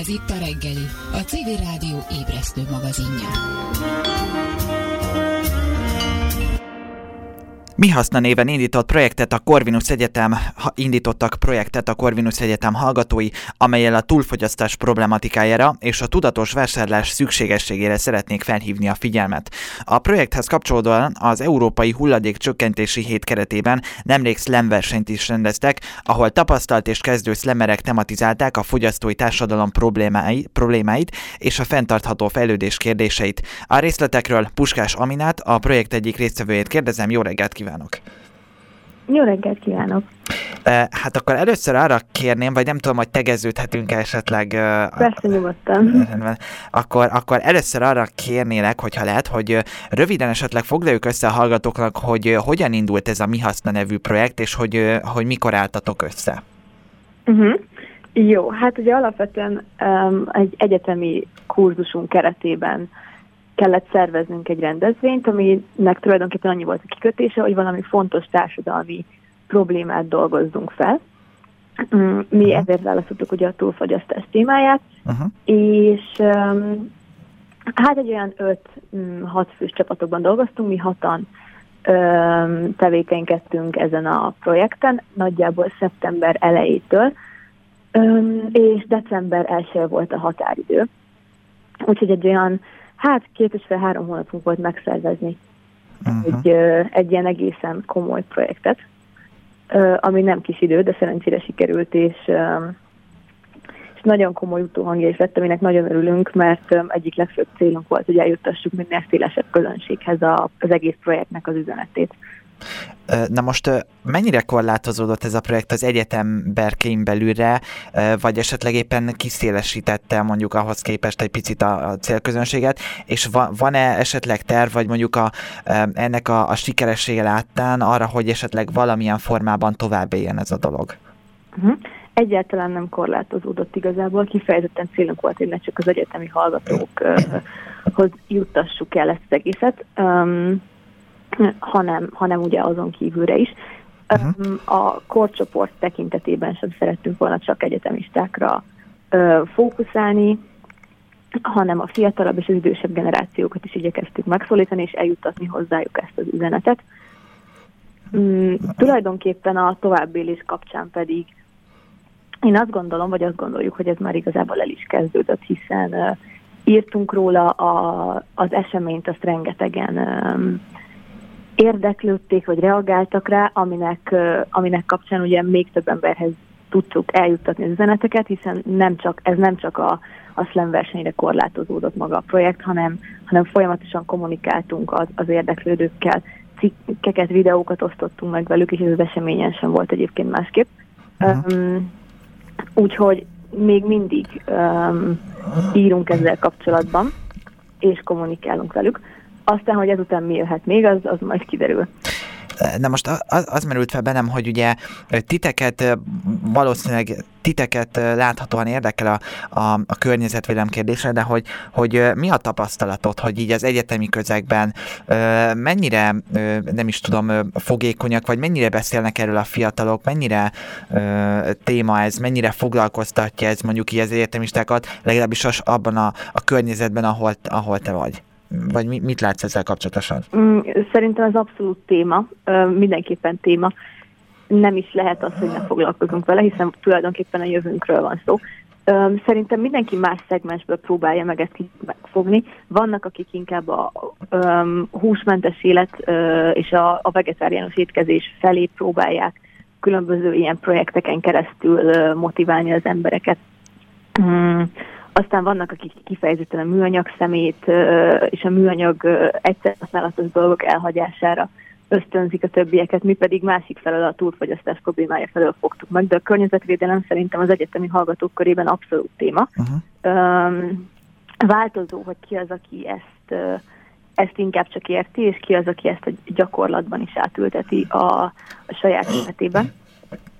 Ez itt a reggeli, a CV Rádió ébresztő magazinja. Mi haszna néven indított projektet a Corvinus Egyetem, indítottak projektet a Corvinus Egyetem hallgatói, amelyel a túlfogyasztás problematikájára és a tudatos vásárlás szükségességére szeretnék felhívni a figyelmet. A projekthez kapcsolódóan az Európai Hulladék Csökkentési Hét keretében nemrég slam versenyt is rendeztek, ahol tapasztalt és kezdő szlemerek tematizálták a fogyasztói társadalom problémái, problémáit és a fenntartható fejlődés kérdéseit. A részletekről Puskás Aminát, a projekt egyik résztvevőjét kérdezem, jó reggelt kívánok! Kívánok! Jó reggelt kívánok! Hát akkor először arra kérném, vagy nem tudom, hogy tegeződhetünk esetleg. Persze, nyugodtan. Akkor, akkor először arra kérnélek, hogyha lehet, hogy röviden esetleg foglaljuk össze a hallgatóknak, hogy hogyan indult ez a Mi Haszna nevű projekt, és hogy, hogy mikor álltatok össze. Uh-huh. Jó, hát ugye alapvetően um, egy egyetemi kurzusunk keretében kellett szerveznünk egy rendezvényt, aminek tulajdonképpen annyi volt a kikötése, hogy valami fontos társadalmi problémát dolgozzunk fel. Mm, mi uh-huh. ezért választottuk ugye a túlfogyasztás témáját, uh-huh. és um, hát egy olyan 5-6 mm, fős csapatokban dolgoztunk, mi hatan um, tevékenykedtünk ezen a projekten, nagyjából szeptember elejétől, um, és december 1 volt a határidő. Úgyhogy egy olyan hát két és fél három hónapunk volt megszervezni uh-huh. egy, egy ilyen egészen komoly projektet, ami nem kis idő, de szerencsére sikerült, és, és nagyon komoly utóhangja is lett, aminek nagyon örülünk, mert egyik legfőbb célunk volt, hogy eljuttassuk minél szélesebb közönséghez az egész projektnek az üzenetét. Na most mennyire korlátozódott ez a projekt az egyetem berkein belülre, vagy esetleg éppen kiszélesítette mondjuk ahhoz képest egy picit a, célközönséget, és van-e esetleg terv, vagy mondjuk a, ennek a, a sikeressége láttán arra, hogy esetleg valamilyen formában tovább éljen ez a dolog? Uh-huh. Egyáltalán nem korlátozódott igazából, kifejezetten célunk volt, hogy ne csak az egyetemi hallgatókhoz juttassuk el ezt az egészet. Hanem, hanem ugye azon kívülre is. Uh-huh. A korcsoport tekintetében sem szerettünk volna csak egyetemistákra uh, fókuszálni, hanem a fiatalabb és az idősebb generációkat is igyekeztük megszólítani, és eljuttatni hozzájuk ezt az üzenetet. Um, tulajdonképpen a továbbélés kapcsán pedig én azt gondolom, vagy azt gondoljuk, hogy ez már igazából el is kezdődött, hiszen uh, írtunk róla a, az eseményt, azt rengetegen um, érdeklődték, vagy reagáltak rá, aminek, aminek kapcsán ugye még több emberhez tudtuk eljuttatni az üzeneteket, hiszen nem csak, ez nem csak a, a slam versenyre korlátozódott maga a projekt, hanem, hanem folyamatosan kommunikáltunk az, az érdeklődőkkel, cikkeket, videókat osztottunk meg velük, és ez az eseményen sem volt egyébként másképp. Uh-huh. Um, úgyhogy még mindig um, írunk ezzel kapcsolatban, és kommunikálunk velük. Aztán, hogy ezután mi jöhet még, az, az majd kiderül. Na most az, az merült fel bennem, hogy ugye titeket valószínűleg titeket láthatóan érdekel a, a, a környezetvédelem kérdése, de hogy, hogy mi a tapasztalatot, hogy így az egyetemi közegben mennyire, nem is tudom, fogékonyak, vagy mennyire beszélnek erről a fiatalok, mennyire téma ez, mennyire foglalkoztatja ez mondjuk így az egyetemistákat, legalábbis abban a, a környezetben, ahol, ahol te vagy? Vagy mit látsz ezzel kapcsolatosan? Mm, szerintem ez abszolút téma, mindenképpen téma. Nem is lehet az, hogy ne foglalkozunk vele, hiszen tulajdonképpen a jövőnkről van szó. Szerintem mindenki más szegmensből próbálja meg ezt megfogni. Vannak, akik inkább a um, húsmentes élet uh, és a, a vegetáriánus étkezés felé próbálják különböző ilyen projekteken keresztül uh, motiválni az embereket. Um, aztán vannak, akik kifejezetten a műanyag szemét és a műanyag egyszer használatos dolgok elhagyására ösztönzik a többieket, mi pedig másik felől a túlfogyasztás problémája felől fogtuk meg, de a környezetvédelem szerintem az egyetemi hallgatók körében abszolút téma. Uh-huh. változó, hogy ki az, aki ezt, ezt inkább csak érti, és ki az, aki ezt a gyakorlatban is átülteti a, a saját életében.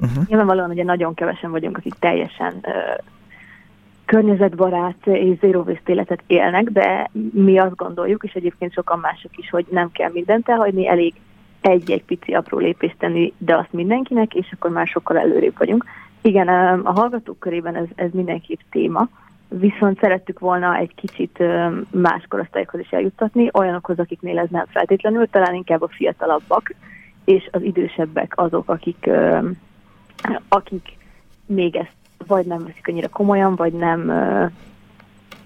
Uh-huh. Nyilvánvalóan ugye nagyon kevesen vagyunk, akik teljesen környezetbarát és zero waste életet élnek, de mi azt gondoljuk, és egyébként sokan mások is, hogy nem kell mindent elhagyni, elég egy-egy pici apró lépést tenni, de azt mindenkinek, és akkor már sokkal előrébb vagyunk. Igen, a hallgatók körében ez, ez mindenképp téma, viszont szerettük volna egy kicsit más korosztályokhoz is eljuttatni, olyanokhoz, akiknél ez nem feltétlenül, talán inkább a fiatalabbak, és az idősebbek azok, akik, akik még ezt vagy nem veszik annyira komolyan, vagy nem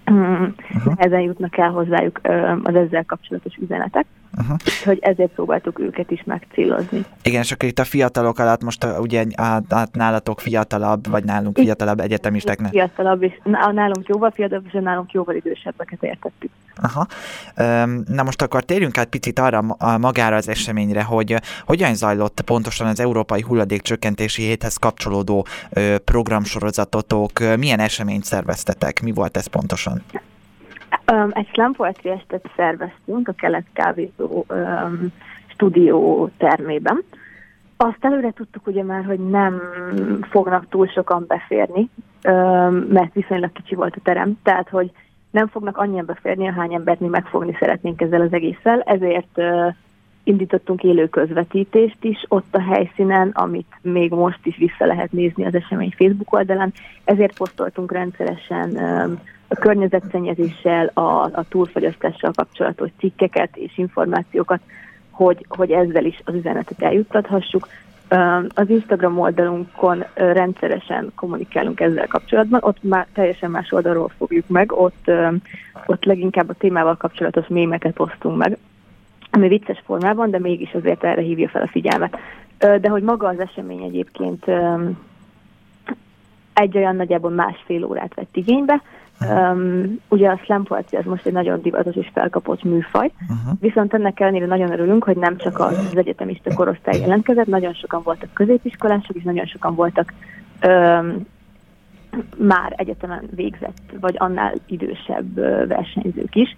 uh-huh. ezen jutnak el hozzájuk az ezzel kapcsolatos üzenetek. Uh-huh. Hogy ezért próbáltuk őket is megcélozni. Igen, és akkor itt a fiatalok alatt most ugye át, nálatok fiatalabb, vagy nálunk fiatalabb egyetemisteknek? Fiatalabb, és nálunk jóval fiatalabb, és nálunk jóval idősebbeket értettük. Aha. Na most akkor térjünk át picit arra magára az eseményre, hogy hogyan zajlott pontosan az Európai Hulladékcsökkentési Héthez kapcsolódó programsorozatotok, milyen eseményt szerveztetek, mi volt ez pontosan? Egy slam poetry estet szerveztünk a Kelet Kávézó um, stúdió termében. Azt előre tudtuk ugye már, hogy nem fognak túl sokan beférni, um, mert viszonylag kicsi volt a terem, tehát hogy nem fognak annyian beférni, ahány embert mi megfogni szeretnénk ezzel az egésszel, ezért uh, indítottunk élő közvetítést is ott a helyszínen, amit még most is vissza lehet nézni az esemény Facebook oldalán, ezért posztoltunk rendszeresen a környezetszennyezéssel, a, a túlfogyasztással kapcsolatos cikkeket és információkat, hogy, hogy ezzel is az üzenetet eljuttathassuk. Az Instagram oldalunkon rendszeresen kommunikálunk ezzel kapcsolatban, ott már teljesen más oldalról fogjuk meg, ott, ott leginkább a témával kapcsolatos mémeket osztunk meg, ami vicces formában, de mégis azért erre hívja fel a figyelmet. De hogy maga az esemény egyébként egy olyan nagyjából másfél órát vett igénybe, Um, ugye a slam poetry az most egy nagyon divatos és felkapott műfaj, uh-huh. viszont ennek ellenére nagyon örülünk, hogy nem csak az egyetemista korosztály jelentkezett, nagyon sokan voltak középiskolások, és nagyon sokan voltak um, már egyetemen végzett, vagy annál idősebb versenyzők is.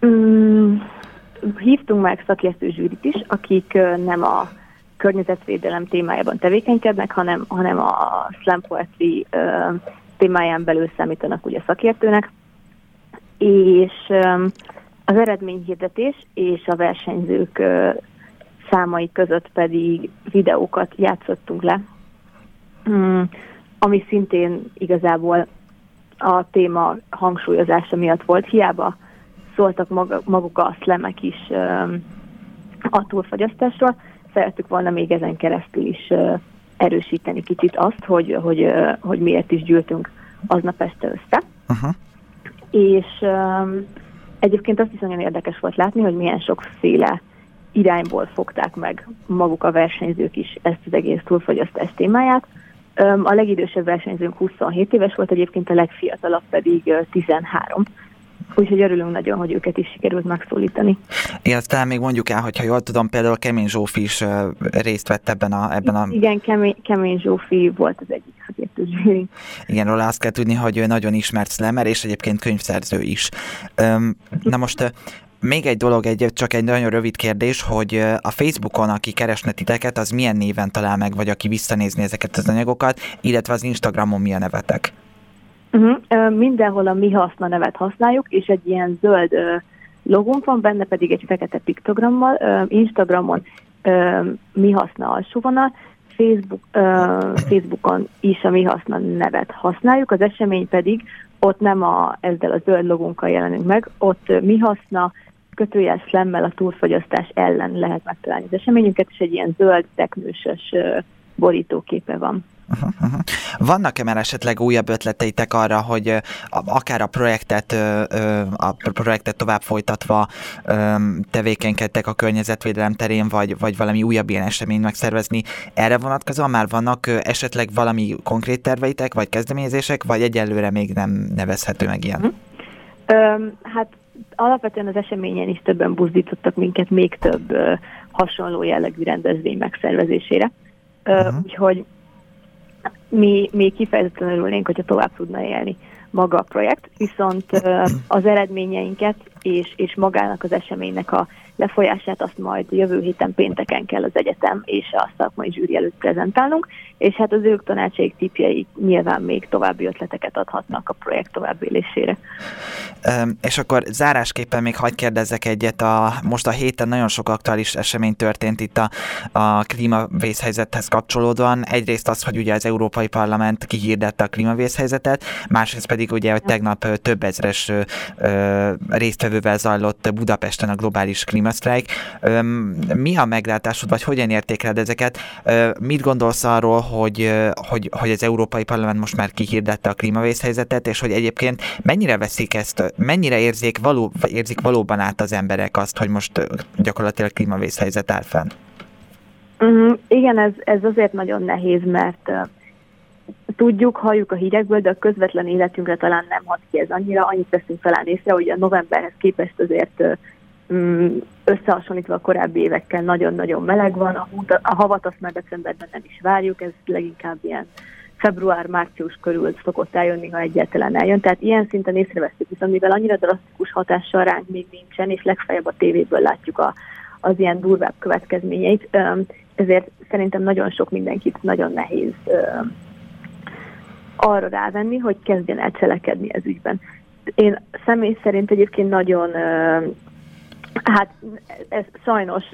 Um, hívtunk meg szakértő zsűrit is, akik nem a környezetvédelem témájában tevékenykednek, hanem, hanem a slam poetry témáján belül számítanak ugye szakértőnek, és az eredményhirdetés és a versenyzők számai között pedig videókat játszottunk le, mm, ami szintén igazából a téma hangsúlyozása miatt volt. Hiába szóltak maguk a szlemek is a túlfagyasztásról, szerettük volna még ezen keresztül is erősíteni kicsit azt, hogy, hogy, hogy miért is gyűltünk aznap este össze. Uh-huh. És egyébként azt is nagyon érdekes volt látni, hogy milyen sokféle irányból fogták meg maguk a versenyzők is ezt az egész túlfogyasztás témáját. A legidősebb versenyzőnk 27 éves volt, egyébként a legfiatalabb pedig uh, 13. Úgyhogy örülünk nagyon, hogy őket is sikerült megszólítani. Talán még mondjuk el, hogyha jól tudom, például Kemény Zsófi is részt vett ebben a... Ebben a... Igen, Kemény, Kemény Zsófi volt az egyik szakértő zsűri. Igen, róla azt kell tudni, hogy ő nagyon ismert slammer, és egyébként könyvszerző is. Na most még egy dolog, egy, csak egy nagyon rövid kérdés, hogy a Facebookon, aki keresne titeket, az milyen néven talál meg, vagy aki visszanézni ezeket az anyagokat, illetve az Instagramon milyen nevetek? Uh-huh. Mindenhol a mi haszna nevet használjuk, és egy ilyen zöld logónk van, benne pedig egy fekete piktogrammal. Instagramon mi haszna alsóvonal, Facebook, uh, Facebookon is a mi haszna nevet használjuk, az esemény pedig ott nem a, ezzel a zöld logónkkal jelenünk meg, ott uh, mi haszna kötőjel szlemmel a túlfogyasztás ellen lehet megtalálni az eseményünket, és egy ilyen zöld teknősös uh, borítóképe van. Uh-huh, uh-huh. Vannak-e már esetleg újabb ötleteitek arra, hogy akár a projektet, a projektet tovább folytatva tevékenykedtek a környezetvédelem terén, vagy, vagy valami újabb ilyen eseményt megszervezni? Erre vonatkozóan már vannak esetleg valami konkrét terveitek, vagy kezdeményezések, vagy egyelőre még nem nevezhető meg ilyen? Um, hát alapvetően az eseményen is többen buzdítottak minket még több hasonló jellegű rendezvény megszervezésére. Uh, uh-huh. Úgyhogy mi, mi kifejezetten örülnénk, hogyha tovább tudna élni maga a projekt, viszont az eredményeinket és, és magának az eseménynek a lefolyását azt majd jövő héten pénteken kell az egyetem és a szakmai zsűri előtt prezentálnunk, és hát az ők tanácsaik tipjei nyilván még további ötleteket adhatnak a projekt továbbélésére. És akkor zárásképpen még hagyd kérdezzek egyet, a, most a héten nagyon sok aktuális esemény történt itt a, a klímavészhelyzethez kapcsolódóan. Egyrészt az, hogy ugye az Európai Parlament kihirdette a klímavészhelyzetet, másrészt pedig ugye, hogy tegnap több ezres résztvevővel zajlott Budapesten a globális klímasztrájk. Mi a meglátásod, vagy hogyan értékeled ezeket? Mit gondolsz arról, hogy, hogy, hogy az Európai Parlament most már kihirdette a klímavészhelyzetet, és hogy egyébként mennyire veszik ezt, mennyire érzik, való, érzik valóban át az emberek azt, hogy most gyakorlatilag klímavészhelyzet áll fenn? Mm, igen, ez, ez azért nagyon nehéz, mert tudjuk, halljuk a hírekből, de a közvetlen életünkre talán nem hat ki ez annyira. Annyit veszünk talán észre, hogy a novemberhez képest azért összehasonlítva a korábbi évekkel nagyon-nagyon meleg van. A, a havat azt már decemberben nem is várjuk, ez leginkább ilyen február-március körül szokott eljönni, ha egyáltalán eljön. Tehát ilyen szinten észrevesztük, viszont mivel annyira drasztikus hatással ránk még nincsen, és legfeljebb a tévéből látjuk a, az ilyen durvább következményeit, ezért szerintem nagyon sok mindenkit nagyon nehéz arra rávenni, hogy kezdjen el cselekedni ez ügyben. Én személy szerint egyébként nagyon, hát ez sajnos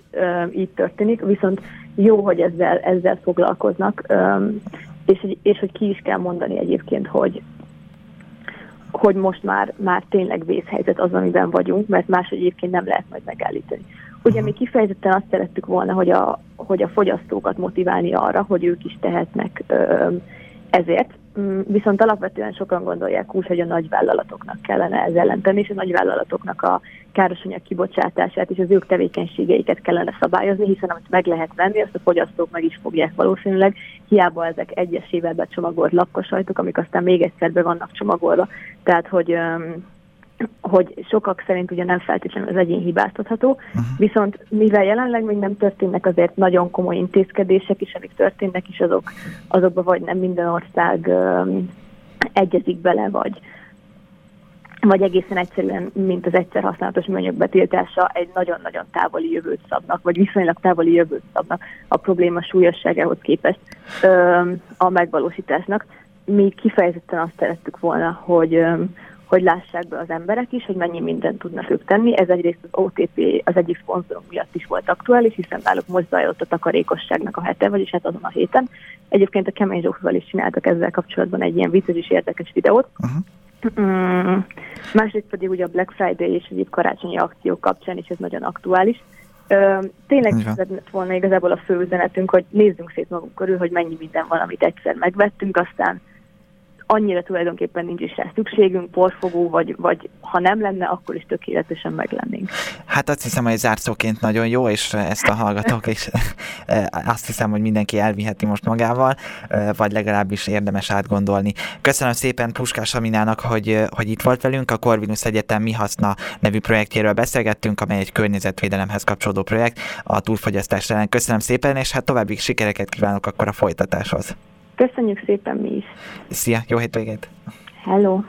így történik, viszont jó, hogy ezzel, ezzel foglalkoznak, és, és hogy ki is kell mondani egyébként, hogy, hogy most már, már tényleg vészhelyzet az, amiben vagyunk, mert más egyébként nem lehet majd megállítani. Ugye mi kifejezetten azt szerettük volna, hogy a, hogy a fogyasztókat motiválni arra, hogy ők is tehetnek ö, ezért, viszont alapvetően sokan gondolják úgy, hogy a nagyvállalatoknak kellene ez ellenteni, és a nagyvállalatoknak a károsanyag kibocsátását és az ők tevékenységeiket kellene szabályozni, hiszen amit meg lehet venni, azt a fogyasztók meg is fogják valószínűleg, hiába ezek egyesével becsomagolt lapkasajtok, amik aztán még egyszer be vannak csomagolva. Tehát, hogy hogy sokak szerint ugye nem feltétlenül az egyén hibáztatható, uh-huh. viszont mivel jelenleg még nem történnek azért nagyon komoly intézkedések is, amik történnek is, azok, azokba vagy nem minden ország um, egyezik bele, vagy, vagy egészen egyszerűen, mint az egyszer használatos műanyag betiltása, egy nagyon-nagyon távoli jövőt szabnak, vagy viszonylag távoli jövőt szabnak a probléma súlyosságához képest um, a megvalósításnak. Mi kifejezetten azt szerettük volna, hogy um, hogy lássák be az emberek is, hogy mennyi mindent tudnak ők tenni. Ez egyrészt az OTP az egyik szponzorom miatt is volt aktuális, hiszen náluk most zajlott a takarékosságnak a hete, vagyis hát azon a héten. Egyébként a Kemény Zsófival is csináltak ezzel kapcsolatban egy ilyen vicces és érdekes videót. Uh-huh. Mm, másrészt pedig ugye a Black Friday és egyéb karácsonyi akciók kapcsán is ez nagyon aktuális. Ö, tényleg ez volna igazából a fő üzenetünk, hogy nézzünk szét magunk körül, hogy mennyi minden van, amit egyszer megvettünk, aztán annyira tulajdonképpen nincs is rá szükségünk, porfogó, vagy, vagy ha nem lenne, akkor is tökéletesen meglennénk. Hát azt hiszem, hogy zárszóként nagyon jó, és ezt a hallgatók is azt hiszem, hogy mindenki elviheti most magával, vagy legalábbis érdemes átgondolni. Köszönöm szépen Puskás Aminának, hogy, hogy itt volt velünk, a Corvinus Egyetem Mi Haszna nevű projektjéről beszélgettünk, amely egy környezetvédelemhez kapcsolódó projekt a túlfogyasztás ellen. Köszönöm szépen, és hát további sikereket kívánok akkor a folytatáshoz. Köszönjük szépen mi is. Szia, jó hétvégét! Hello!